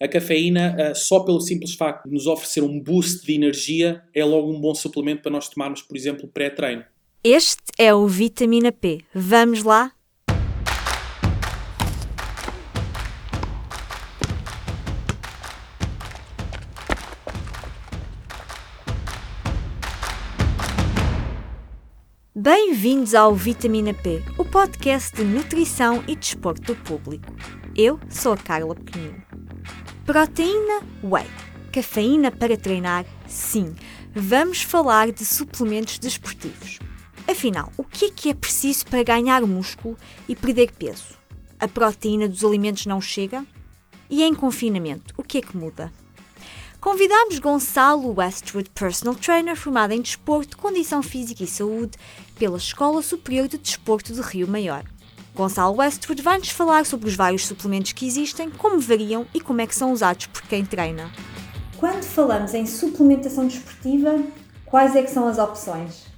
A cafeína, uh, só pelo simples facto de nos oferecer um boost de energia, é logo um bom suplemento para nós tomarmos, por exemplo, pré-treino. Este é o Vitamina P. Vamos lá? Bem-vindos ao Vitamina P, o podcast de nutrição e desporto do público. Eu sou a Carla Pequenino. Proteína Whey. Cafeína para treinar? Sim. Vamos falar de suplementos desportivos. Afinal, o que é que é preciso para ganhar músculo e perder peso? A proteína dos alimentos não chega? E em confinamento, o que é que muda? Convidamos Gonçalo Westwood, personal trainer formado em desporto, condição física e saúde pela Escola Superior de Desporto de Rio Maior. Gonçalo Westwood vai-nos falar sobre os vários suplementos que existem, como variam e como é que são usados por quem treina. Quando falamos em suplementação desportiva, quais é que são as opções?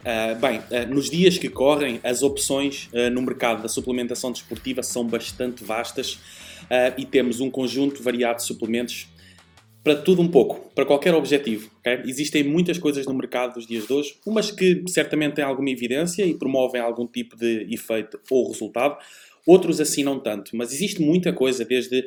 Uh, bem, uh, nos dias que correm, as opções uh, no mercado da suplementação desportiva são bastante vastas e temos um conjunto variado de suplementos para tudo um pouco, para qualquer objetivo. Okay? Existem muitas coisas no mercado dos dias de hoje, umas que certamente têm alguma evidência e promovem algum tipo de efeito ou resultado, outros assim não tanto. Mas existe muita coisa, desde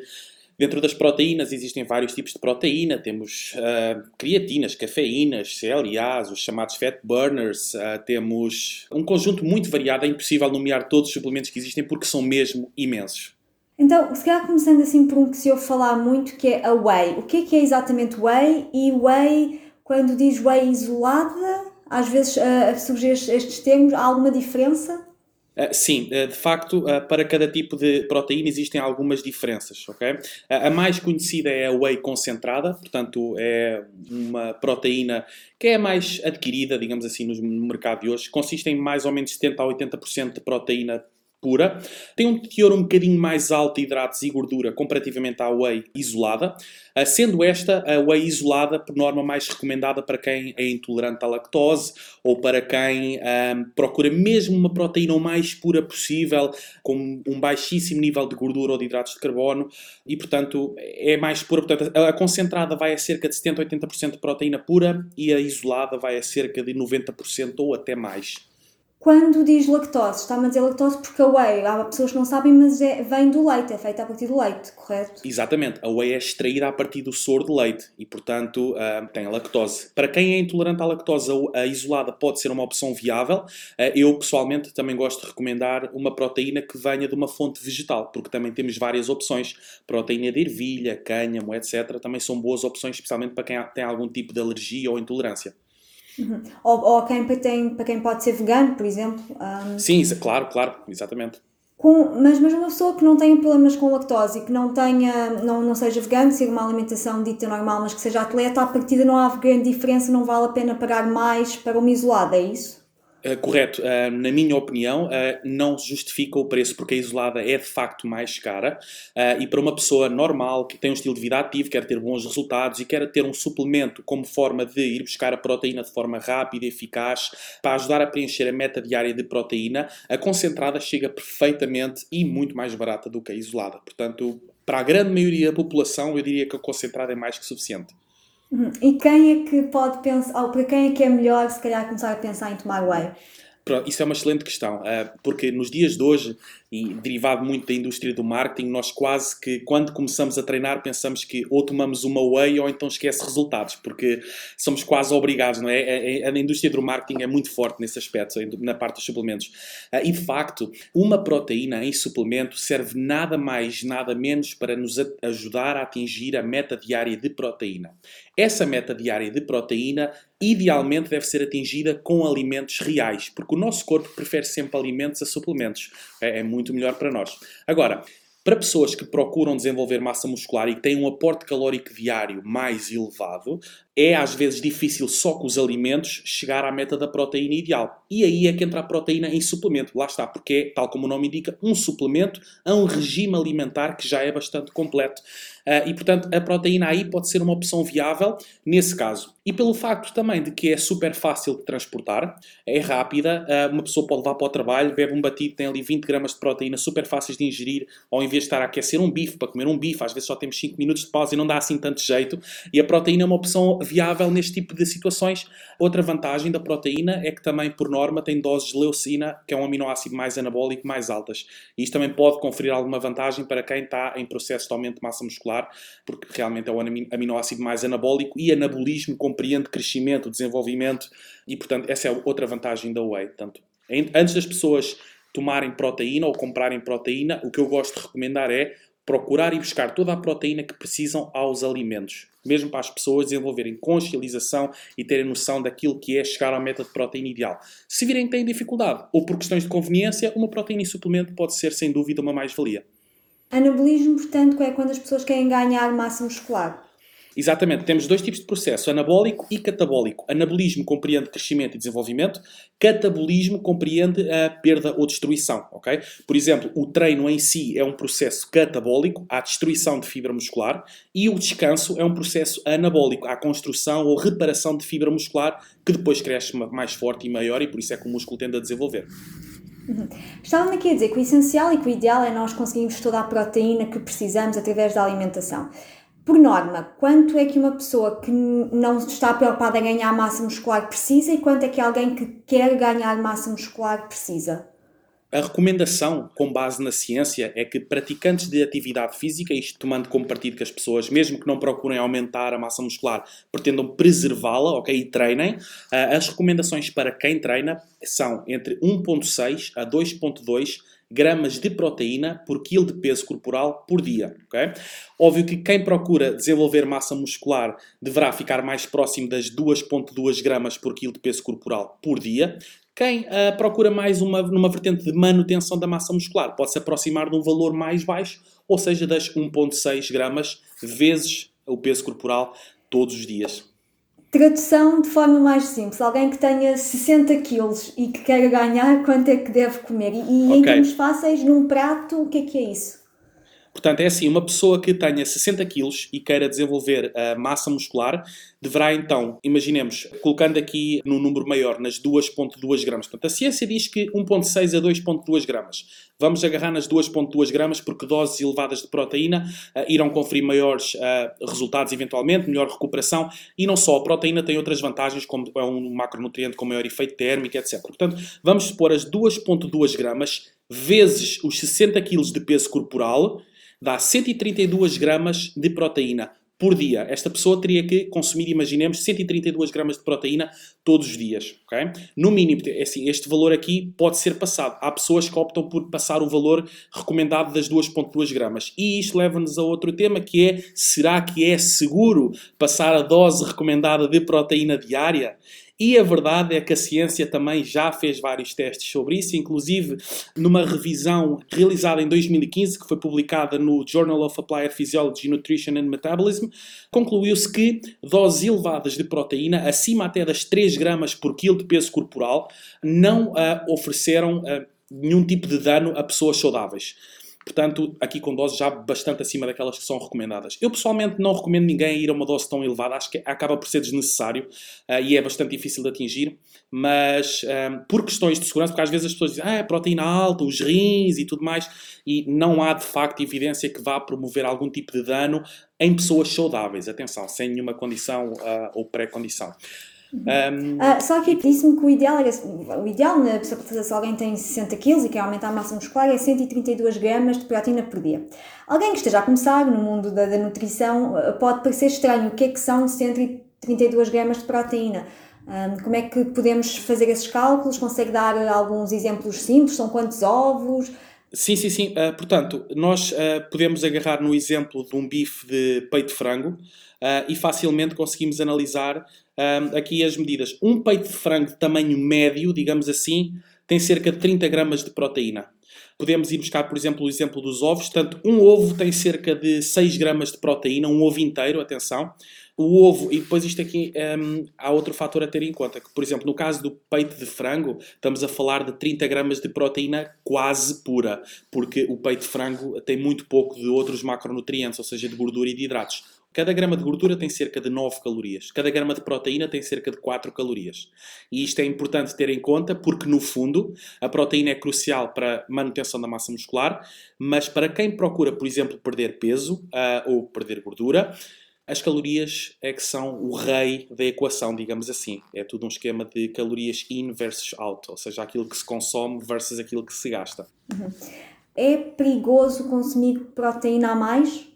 dentro das proteínas existem vários tipos de proteína, temos uh, creatinas, cafeínas, CLAs, os chamados fat burners, uh, temos um conjunto muito variado, é impossível nomear todos os suplementos que existem porque são mesmo imensos. Então, se calhar começando assim por um que se ouve falar muito, que é a whey. O que é que é exatamente whey? E whey, quando diz whey isolada, às vezes uh, surgem estes termos, há alguma diferença? Uh, sim, uh, de facto, uh, para cada tipo de proteína existem algumas diferenças, ok? a mais conhecida é a whey concentrada, portanto é uma proteína que é mais adquirida, digamos assim, no mercado de hoje. Consiste em mais ou menos 70 a 80% de proteína pura. Tem um teor um bocadinho mais alto de hidratos e gordura comparativamente à whey isolada, ah, sendo esta a whey isolada, por norma, mais recomendada para quem é intolerante à lactose ou para quem um, ah, procura mesmo uma proteína o mais pura possível, com um baixíssimo nível de gordura ou de hidratos de carbono e, portanto, é mais pura. Portanto, a concentrada vai a cerca de 70 a 80% de proteína pura e a isolada vai a cerca de 90% ou até mais. Quando diz lactose, está-me a dizer lactose porque a whey, há pessoas que não sabem, mas é, vem do leite, é feita a partir do leite, correto? Exatamente, a whey é extraída a partir do soro de leite e, portanto, uh, tem a lactose. Para quem é intolerante à lactose, a isolada pode ser uma opção viável. Uh, eu, pessoalmente, também gosto de recomendar uma proteína que venha de uma fonte vegetal, porque também temos várias opções. Proteína de ervilha, cânhamo, etc. Também são boas opções, especialmente para quem tem algum tipo de alergia ou intolerância. Uhum. Ou, ou quem tem, para quem pode ser vegano, por exemplo. Um, Sim, claro, claro, exatamente. Com, mas, mas uma pessoa que não tenha problemas com lactose e que não tenha, não, não seja vegano, siga uma alimentação dita normal, mas que seja atleta, à partida não há grande diferença, não vale a pena pagar mais para uma isolada, é isso? Uh, correto. Uh, na minha opinião, uh, não justifica o preço, porque a isolada é de facto mais cara. e para uma pessoa normal, que tem um estilo de vida ativo, quer ter bons resultados e quer ter um suplemento como forma de ir buscar a proteína de forma rápida e eficaz, para ajudar a preencher a meta diária de proteína, a concentrada chega perfeitamente e muito mais barata do que a isolada. Portanto, para a grande maioria da população, eu diria que a concentrada é mais que suficiente. Uhum. E quem é que pode pensar, ou para quem é que é melhor se calhar começar a pensar em tomar whey? Pronto, isso é uma excelente questão, eh, porque nos dias de hoje, e derivado muito da indústria do marketing, nós quase que, quando começamos a treinar, pensamos que ou tomamos uma whey ou então esquece resultados, porque somos quase obrigados, não é? é, é a indústria do marketing é muito forte nesse aspecto, na parte dos suplementos. Eh, e de facto, uma proteína em suplemento serve nada mais, nada menos para nos ajudar a atingir a meta diária de proteína. Essa meta diária de proteína idealmente deve ser atingida com alimentos reais, porque o nosso corpo prefere sempre alimentos a suplementos. É, é muito melhor para nós. Agora, para pessoas que procuram desenvolver massa muscular e que têm um aporte calórico diário mais elevado, é às vezes difícil só com os alimentos chegar à meta da proteína ideal. E aí é que entra a proteína em suplemento. Lá está, porque é, tal como o nome indica, um suplemento a um regime alimentar que já é bastante completo. Uh, e, portanto, a proteína aí pode ser uma opção viável nesse caso. E pelo facto também de que é super fácil de transportar, é rápida, uh, uma pessoa pode levar para o trabalho, bebe um batido, tem ali 20 gramas de proteína super fáceis de ingerir, ao invés de estar a aquecer um bife para comer um bife, às vezes só temos 5 minutos de pausa e não dá assim tanto jeito. E a proteína é uma opção viável neste tipo de situações. Outra vantagem da proteína é que também, por norma, tem doses de leucina, que é um aminoácido mais anabólico, mais altas. E isto também pode conferir alguma vantagem para quem está em processo de aumento de massa muscular, porque realmente é o aminoácido mais anabólico e anabolismo compreende crescimento, desenvolvimento e, portanto, essa é outra vantagem da whey. Portanto, antes das pessoas tomarem proteína ou comprarem proteína, o que eu gosto de recomendar é procurar e buscar toda a proteína que precisam aos alimentos, mesmo para as pessoas desenvolverem consciencialização e terem noção daquilo que é chegar ao método de proteína ideal. Se virem que têm dificuldade ou por questões de conveniência, uma proteína em suplemento pode ser sem dúvida uma mais-valia. Anabolismo, portanto, é quando as pessoas querem ganhar massa muscular. Exatamente, temos dois tipos de processo, anabólico e catabólico. Anabolismo compreende crescimento e desenvolvimento, catabolismo compreende a perda ou destruição, ok? Por exemplo, o treino em si é um processo catabólico, a destruição de fibra muscular, e o descanso é um processo anabólico, a construção ou reparação de fibra muscular que depois cresce mais forte e maior e por isso é que o músculo tende a desenvolver. Uhum. Estava-me aqui a dizer que o essencial e que o ideal é nós conseguirmos toda a proteína que precisamos através da alimentação. Por norma, quanto é que uma pessoa que não está preocupada em ganhar massa muscular precisa e quanto é que alguém que quer ganhar massa muscular precisa? A recomendação, com base na ciência, é que praticantes de atividade física, isto tomando como partido que as pessoas, mesmo que não procurem aumentar a massa muscular, pretendam preservá-la, ok, e treinem, as recomendações para quem treina são entre 1.6 a 2.2 gramas de proteína por quilo de peso corporal por dia. Okay? Óbvio que quem procura desenvolver massa muscular deverá ficar mais próximo das 2,2 gramas por quilo de peso corporal por dia. Quem uh, procura mais uma, numa vertente de manutenção da massa muscular pode se aproximar de um valor mais baixo, ou seja, das 1,6 gramas vezes o peso corporal todos os dias. Tradução de forma mais simples: alguém que tenha 60 quilos e que queira ganhar, quanto é que deve comer? E, e okay. em termos fáceis, num prato, o que é que é isso? Portanto, é assim, uma pessoa que tenha 60 quilos e queira desenvolver a massa muscular, deverá então, imaginemos, colocando aqui no número maior, nas 2.2 gramas. Portanto, a ciência diz que 1.6 a 2.2 gramas. Vamos agarrar nas 2.2 gramas porque doses elevadas de proteína uh, irão conferir maiores uh, resultados eventualmente, melhor recuperação e não só, a proteína tem outras vantagens como é um macronutriente com maior efeito térmico, etc. Portanto, vamos supor as 2.2 gramas vezes os 60 kg de peso corporal dá 132 gramas de proteína por dia. Esta pessoa teria que consumir, imaginemos, 132 gramas de proteína todos os dias. Okay? No mínimo, é assim, este valor aqui pode ser passado. Há pessoas que optam por passar o valor recomendado das 2,2 gramas. E isto leva-nos a outro tema que é: será que é seguro passar a dose recomendada de proteína diária? E a verdade é que a ciência também já fez vários testes sobre isso, inclusive numa revisão realizada em 2015, que foi publicada no Journal of Applied Physiology, Nutrition and Metabolism, concluiu-se que doses elevadas de proteína, acima até das 3 gramas por quilo de peso corporal, não uh, ofereceram uh, nenhum tipo de dano a pessoas saudáveis. Portanto, aqui com doses já bastante acima daquelas que são recomendadas. Eu pessoalmente não recomendo ninguém ir a uma dose tão elevada, acho que acaba por ser desnecessário uh, e é bastante difícil de atingir, mas um, eh, por questões de segurança, porque às vezes as pessoas dizem, ah, é proteína alta, os rins e tudo mais, e não há de facto evidência que vá promover algum tipo de dano em pessoas saudáveis, atenção, sem nenhuma condição uh, ou pré-condição. Um... Uh, só que disse-me que o ideal, era, o ideal na pessoa, se alguém tem 60 kg e quer aumentar a massa muscular é 132 gramas de proteína por dia. Alguém que esteja a começar no mundo da, da nutrição ah, pode parecer estranho o que é que são 132 gramas de proteína. Um, como é que podemos fazer esses cálculos? Consegue dar alguns exemplos simples? São quantos ovos? Sim, sim, sim. Uh, portanto, nós uh, podemos agarrar no exemplo de um bife de peito de frango uh, e facilmente conseguimos analisar aqui as medidas. Um peito de frango de tamanho médio, digamos assim, tem cerca de 30 gramas de proteína. Podemos ir buscar, por exemplo, o exemplo dos ovos. Portanto, um ovo tem cerca de 6 gramas de proteína, um ovo inteiro, atenção. O ovo, e depois isto aqui um, há outro fator a ter em conta, que por exemplo, no caso do peito de frango, estamos a falar de 30 gramas de proteína quase pura, porque o peito de frango tem muito pouco de outros macronutrientes, ou seja, de gordura e de hidratos. Cada grama de gordura tem cerca de 9 calorias. Cada grama de proteína tem cerca de 4 calorias. E isto é importante ter em conta porque, no fundo, a proteína é crucial para a manutenção da massa muscular, mas para quem procura, por exemplo, perder peso uh, ou perder gordura, as calorias é que são o rei da equação, digamos assim. É tudo um esquema de calorias in versus out, ou seja, aquilo que se consome versus aquilo que se gasta. Uhum. É perigoso consumir proteína a mais?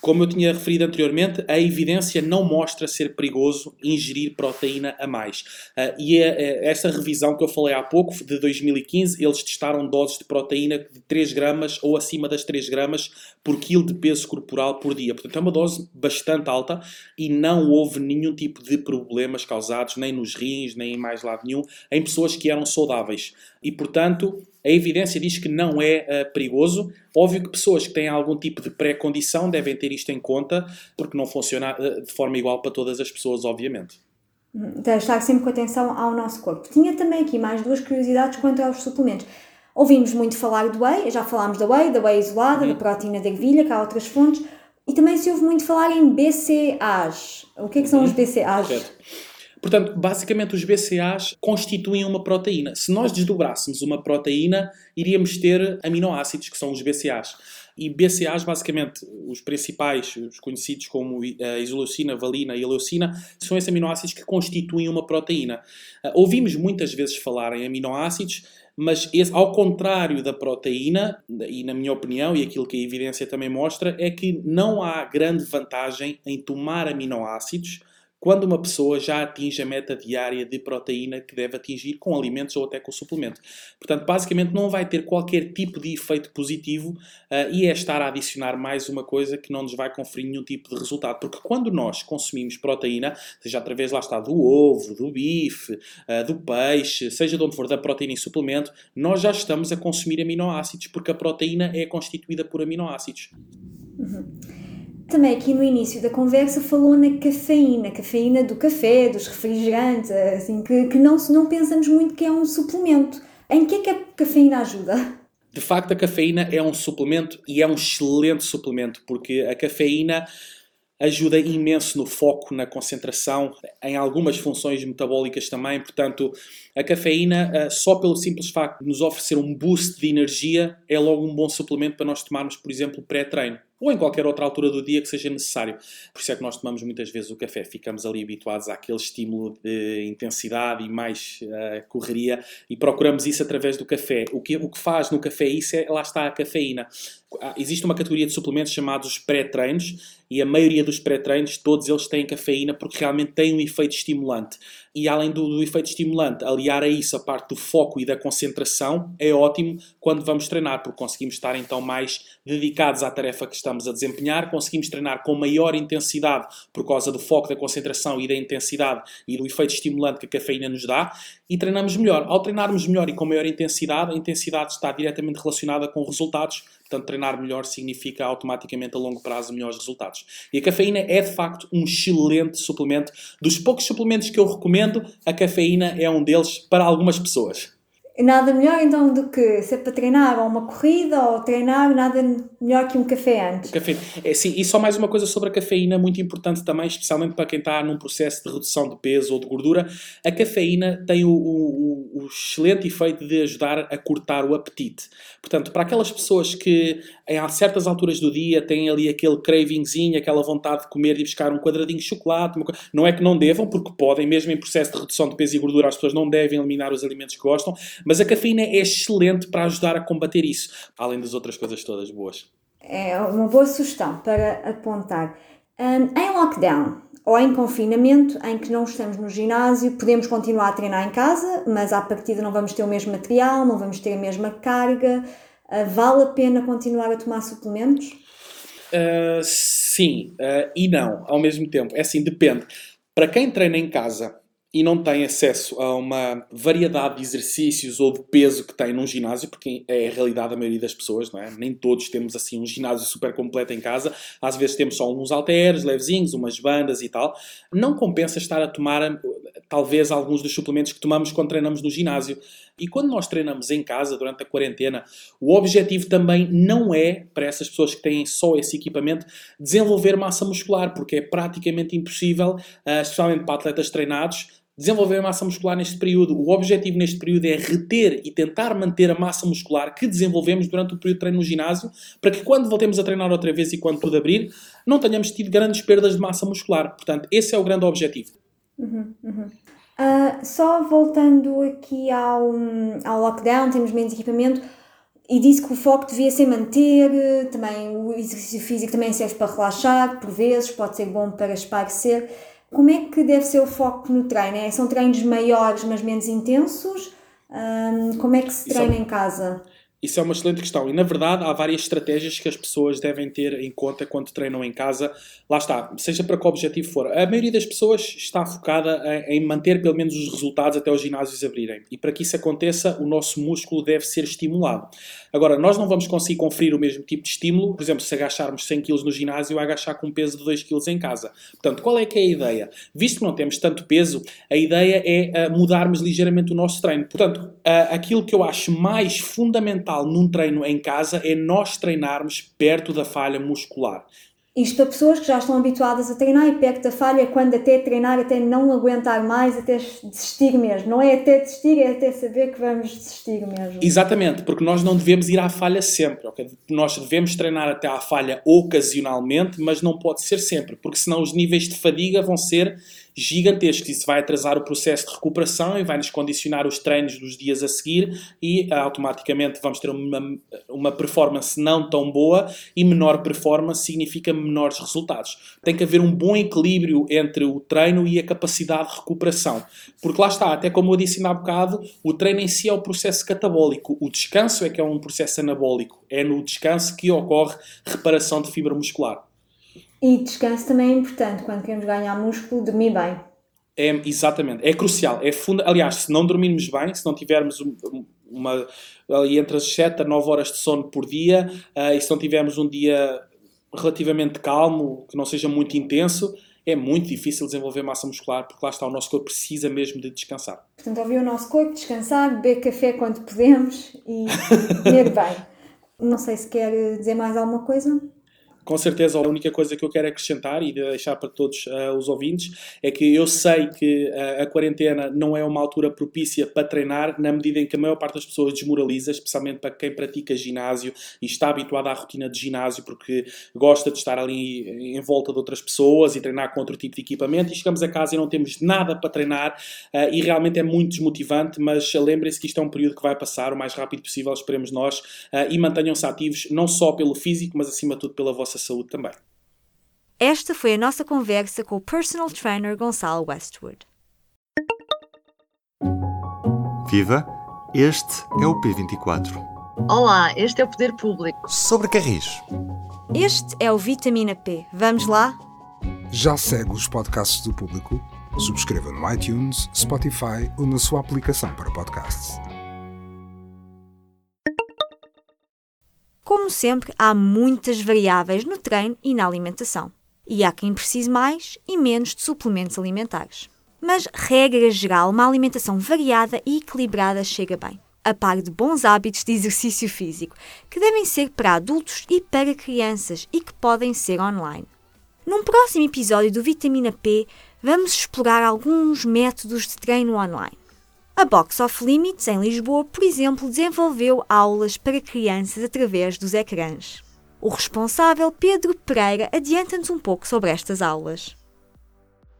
Como eu tinha referido anteriormente, a evidência não mostra ser perigoso ingerir proteína a mais. Uh, e é, é, essa revisão que eu falei há pouco, de 2015, eles testaram doses de proteína de 3 gramas ou acima das 3 gramas por quilo de peso corporal por dia. Portanto, é uma dose bastante alta e não houve nenhum tipo de problemas causados, nem nos rins, nem em mais lado nenhum, em pessoas que eram saudáveis. E, portanto, a evidência diz que não é uh, perigoso. Óbvio que pessoas que têm algum tipo de pré-condição devem ter isto em conta, porque não funciona uh, de forma igual para todas as pessoas, obviamente. Então, estar sempre com atenção ao nosso corpo. Tinha também aqui mais duas curiosidades quanto aos suplementos. Ouvimos muito falar do whey, já falámos da whey, da whey isolada, uhum. da proteína de ervilha, que há outras fontes, e também se ouve muito falar em BCAAs. O que é que são uhum. os BCAAs? Certo. Portanto, basicamente os BCAAs constituem uma proteína. Se nós desdobrássemos uma proteína, iríamos ter aminoácidos, que são os BCAAs. E BCAAs, basicamente, os principais, os conhecidos como a isoleucina, valina e leucina, são esses aminoácidos que constituem uma proteína. Ah, ouvimos muitas vezes falar em aminoácidos, mas esse, ao contrário da proteína, e na minha opinião, e aquilo que a evidência também mostra, é que não há grande vantagem em tomar aminoácidos quando uma pessoa já atinge a meta diária de proteína que deve atingir com alimentos ou até com suplemento. Portanto, basicamente não vai ter qualquer tipo de efeito positivo uh, e é estar a adicionar mais uma coisa que não nos vai conferir nenhum tipo de resultado. Porque quando nós consumimos proteína, seja através lá está do ovo, do bife, uh, do peixe, seja de onde for da proteína em suplemento, nós já estamos a consumir aminoácidos porque a proteína é constituída por aminoácidos. Uhum também aqui no início da conversa falou na cafeína, cafeína do café, dos refrigerantes, assim, que, que não, não pensamos muito que é um suplemento. Em que é que a cafeína ajuda? De facto, a cafeína é um suplemento e é um excelente suplemento, porque a cafeína ajuda imenso no foco, na concentração, em algumas funções metabólicas também. Portanto, a cafeína, eh, só pelo simples facto de nos oferecer um boost de energia, é logo um bom suplemento para nós tomarmos, por exemplo, pré-treino ou em qualquer outra altura do dia que seja necessário. Por isso é que nós tomamos muitas vezes o café, ficamos ali habituados àquele estímulo de intensidade e mais uh, correria e procuramos isso através do café. O que, o que faz no café isso é, lá está a cafeína. Ah, existe uma categoria de suplementos chamados pré-treinos e a maioria dos pré-treinos, todos eles têm cafeína porque realmente têm um efeito estimulante. E além do, do, efeito estimulante, aliar a isso a parte do foco e da concentração é ótimo quando vamos treinar, porque conseguimos estar então mais dedicados à tarefa que estamos a desempenhar, conseguimos treinar com maior intensidade por causa do foco, da concentração e da intensidade e do efeito estimulante que a cafeína nos dá e treinamos melhor. Ao treinarmos melhor e com maior intensidade, a intensidade está diretamente relacionada com resultados, portanto, treinar melhor significa automaticamente a longo prazo melhores resultados. E a cafeína é de facto um excelente suplemento. Dos poucos suplementos que eu recomendo, a cafeína é um deles para algumas pessoas. Nada melhor então do que se é para treinar ou uma corrida ou treinar, nada melhor que um café antes. Café. É, sim, e só mais uma coisa sobre a cafeína, muito importante também, especialmente para quem está num processo de redução de peso ou de gordura. A cafeína tem o, o, o excelente efeito de ajudar a cortar o apetite. Portanto, para aquelas pessoas que em certas alturas do dia têm ali aquele cravingzinho, aquela vontade de comer e buscar um quadradinho de chocolate, não é que não devam, porque podem, mesmo em processo de redução de peso e gordura, as pessoas não devem eliminar os alimentos que gostam mas a cafeína é excelente para ajudar a combater isso, além das outras coisas todas boas. É uma boa sugestão para apontar. Um, em lockdown ou em confinamento, em que não estamos no ginásio, podemos continuar a treinar em casa, mas à partida não vamos ter o mesmo material, não vamos ter a mesma carga. Uh, vale a pena continuar a tomar suplementos? Uh, sim uh, e não, ao mesmo tempo. É assim, depende. Para quem treina em casa e não tem acesso a uma variedade de exercícios ou de peso que tem num ginásio, porque é a realidade da maioria das pessoas, não é? Nem todos temos assim um ginásio super completo em casa. Às vezes temos só uns halteres levezinhos, umas bandas e tal. Não compensa estar a tomar talvez alguns dos suplementos que tomamos quando treinamos no ginásio. E quando nós treinamos em casa durante a quarentena, o objetivo também não é, para essas pessoas que têm só esse equipamento, desenvolver massa muscular, porque é praticamente impossível, eh, especialmente para atletas treinados, desenvolver massa muscular neste período. O objetivo neste período é reter e tentar manter a massa muscular que desenvolvemos durante o período de treino no ginásio, para que quando voltemos a treinar outra vez e quando tudo abrir, não tenhamos tido grandes perdas de massa muscular. Portanto, esse é o grande objetivo. Uhum, uhum. Uh, só voltando aqui ao, ao lockdown, temos menos equipamento e disse que o foco devia ser manter, também o exercício físico também serve para relaxar, por vezes, pode ser bom para esparecer. Como é que deve ser o foco no treino? É, são treinos maiores, mas menos intensos? Um, como é que se treina em casa? Isso é uma excelente questão. E, na verdade, há várias estratégias que as pessoas devem ter em conta quando treinam em casa. Lá está, seja para que objetivo for. A maioria das pessoas está focada em manter pelo menos os resultados até os ginásios abrirem. E para que isso aconteça, o nosso músculo deve ser estimulado. Agora, nós não vamos conseguir conferir o mesmo tipo de estímulo, por exemplo, se agacharmos 100 kg no ginásio, agachar com um peso de 2 kg em casa. Portanto, qual é que é a ideia? Visto que não temos tanto peso, a ideia é uh, mudarmos ligeiramente o nosso treino. Portanto, uh, aquilo que eu acho mais fundamental num treino em casa é nós treinarmos perto da falha muscular. Isto para pessoas que já estão habituadas a treinar e perto da falha, quando até treinar, até não aguentar mais, até desistir mesmo. Não é até desistir, é até saber que vamos desistir mesmo. Exatamente, porque nós não devemos ir à falha sempre. Okay? Nós devemos treinar até à falha ocasionalmente, mas não pode ser sempre, porque senão os níveis de fadiga vão ser gigantescos. Isso vai atrasar o processo de recuperação e vai nos condicionar os treinos dos dias a seguir e ah, automaticamente vamos ter uma, uma performance não tão boa e menor performance significa menores resultados. Tem que haver um bom equilíbrio entre o treino e a capacidade de recuperação. Porque lá está, até como eu disse há bocado, o treino em si é o processo catabólico, o descanso é que é um processo anabólico. É no descanso que ocorre reparação de fibra muscular. E descanso também é importante quando queremos ganhar músculo, dormir bem. É, exatamente, é crucial. É funda... Aliás, se não dormirmos bem, se não tivermos uma, ali entre as 7 a 9 horas de sono por dia, uh, e se não tivermos um dia relativamente calmo, que não seja muito intenso, é muito difícil desenvolver massa muscular, porque lá está, o nosso corpo precisa mesmo de descansar. Portanto, ouvir o nosso corpo, descansar, beber café quando podemos e comer bem. Não sei se quer dizer mais alguma coisa com certeza a única coisa que eu quero acrescentar e deixar para todos uh, os ouvintes é que eu sei que uh, a quarentena não é uma altura propícia para treinar, na medida em que a maior parte das pessoas desmoraliza, especialmente para quem pratica ginásio e está habituado à rotina de ginásio porque gosta de estar ali em volta de outras pessoas e treinar com outro tipo de equipamento e chegamos a casa e não temos nada para treinar uh, e realmente é muito desmotivante, mas lembrem-se que isto é um período que vai passar o mais rápido possível, esperemos nós, e mantenham-se ativos não só pelo físico, mas acima de tudo pela vossa vossa saúde também. Esta foi a nossa conversa com o personal trainer Gonçalo Westwood. Viva! Este é o P24. Olá, este é o Poder Público. Sobre Carris. Este é o Vitamina P. Vamos lá? Já segue os podcasts do Público? Subscreva no iTunes, Spotify ou na sua aplicação para podcasts. Como sempre, há muitas variáveis no treino e na alimentação. E há quem precise mais e menos de suplementos alimentares. Mas, regra geral, uma alimentação variada e equilibrada chega bem, a par de bons hábitos de exercício físico, que devem ser para adultos e para crianças e que podem ser online. Num próximo episódio do Vitamina P, vamos explorar alguns métodos de treino online. A Box of Limits, em Lisboa, por exemplo, desenvolveu aulas para crianças através dos ecrãs. O responsável, Pedro Pereira, adianta-nos um pouco sobre estas aulas.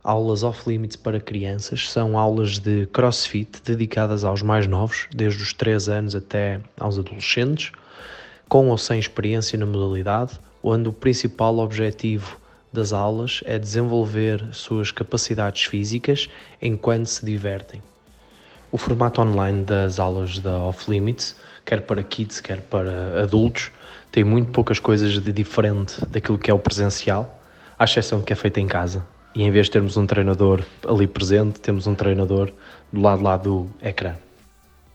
Aulas off limits para crianças são aulas de crossfit dedicadas aos mais novos, desde os 3 anos até aos adolescentes, com ou sem experiência na modalidade, onde o principal objetivo das aulas é desenvolver suas capacidades físicas enquanto se divertem. O formato online das aulas da Off Limits, quer para kids, quer para adultos, tem muito poucas coisas de diferente daquilo que é o presencial, à exceção que é feito em casa. e em vez de termos um treinador ali presente, temos um treinador do lado lá do ecrã.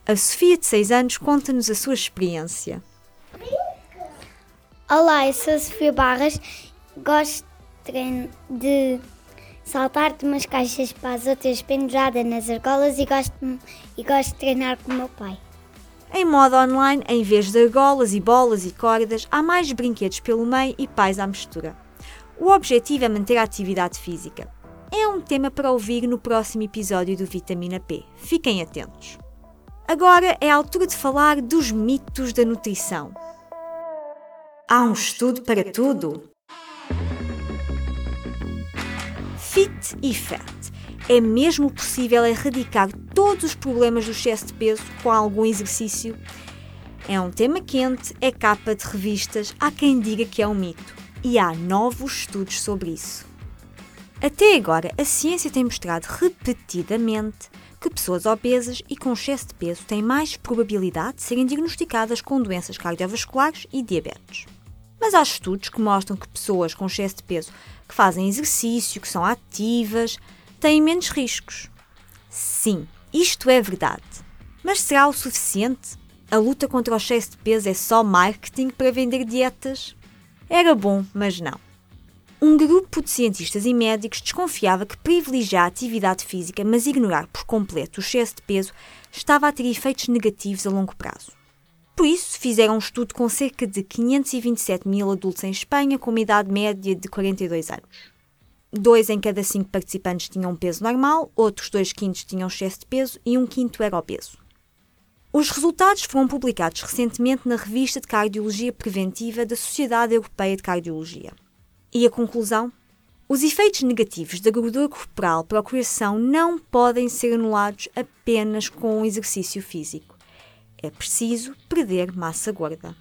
A Sofia, de 6 anos, conta-nos a sua experiência. Olá, eu sou a Sofia Barras. Gosto de, saltar de umas caixas para as outras pendurada nas argolas e gosto, e gosto de treinar com o meu pai. Em modo online, em vez de argolas e bolas e cordas, há mais brinquedos pelo meio e pais à mistura. O objetivo é manter a atividade física. É um tema para ouvir no próximo episódio do Vitamina P. Fiquem atentos. Agora é a altura de falar dos mitos da nutrição. Há um estudo para tudo. Fit e Fat. É mesmo possível erradicar todos os problemas do excesso de peso com algum exercício? É um tema quente, é capa de revistas, há quem diga que é um mito. E há novos estudos sobre isso. Até agora, a ciência tem mostrado repetidamente que pessoas obesas e com excesso de peso têm mais probabilidade de serem diagnosticadas com doenças cardiovasculares e diabetes. Mas há estudos que mostram que pessoas com excesso de peso que fazem exercício, que são ativas, têm menos riscos. Sim, isto é verdade. Mas será o suficiente? A luta contra o excesso de peso é só marketing para vender dietas? Era bom, mas não. Um grupo de cientistas e médicos desconfiava que privilegiar a atividade física, mas ignorar por completo o excesso de peso, estava a ter efeitos negativos a longo prazo. Por isso, fizeram um estudo com cerca de 527 mil adultos em Espanha com uma idade média de 42 anos. Dois em cada cinco participantes tinham um peso normal, outros dois quintos tinham excesso de peso e um quinto era obeso. Os resultados foram publicados recentemente na Revista de Cardiologia Preventiva da Sociedade Europeia de Cardiologia. E a conclusão? Os efeitos negativos da gordura corporal para o coração não podem ser anulados apenas com o exercício físico. É preciso perder massa gorda.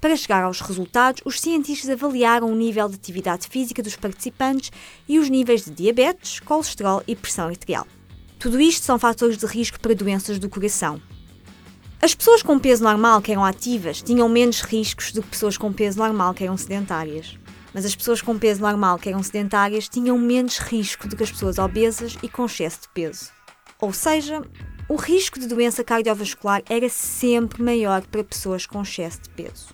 Para chegar aos resultados, os cientistas avaliaram o nível de atividade física dos participantes e os níveis de diabetes, colesterol e pressão arterial. Tudo isto são fatores de risco para doenças do coração. As pessoas com peso normal que eram ativas tinham menos riscos do que pessoas com peso normal que eram sedentárias. Mas as pessoas com peso normal que eram sedentárias tinham menos risco do que as pessoas obesas e com excesso de peso. Ou seja, o risco de doença cardiovascular era sempre maior para pessoas com excesso de peso.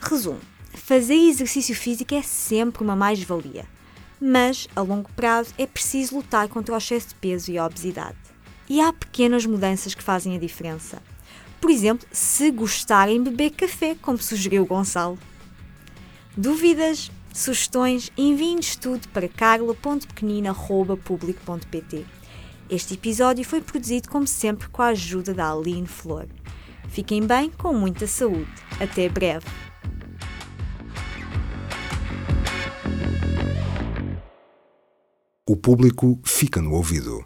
Resumo: fazer exercício físico é sempre uma mais-valia, mas a longo prazo é preciso lutar contra o excesso de peso e a obesidade. E há pequenas mudanças que fazem a diferença. Por exemplo, se gostarem de beber café, como sugeriu Gonçalo. Dúvidas? Sugestões? Enviem-nos tudo para carla.pequenina.publico.pt. Este episódio foi produzido, como sempre, com a ajuda da Aline Flor. Fiquem bem, com muita saúde. Até breve. O público fica no ouvido.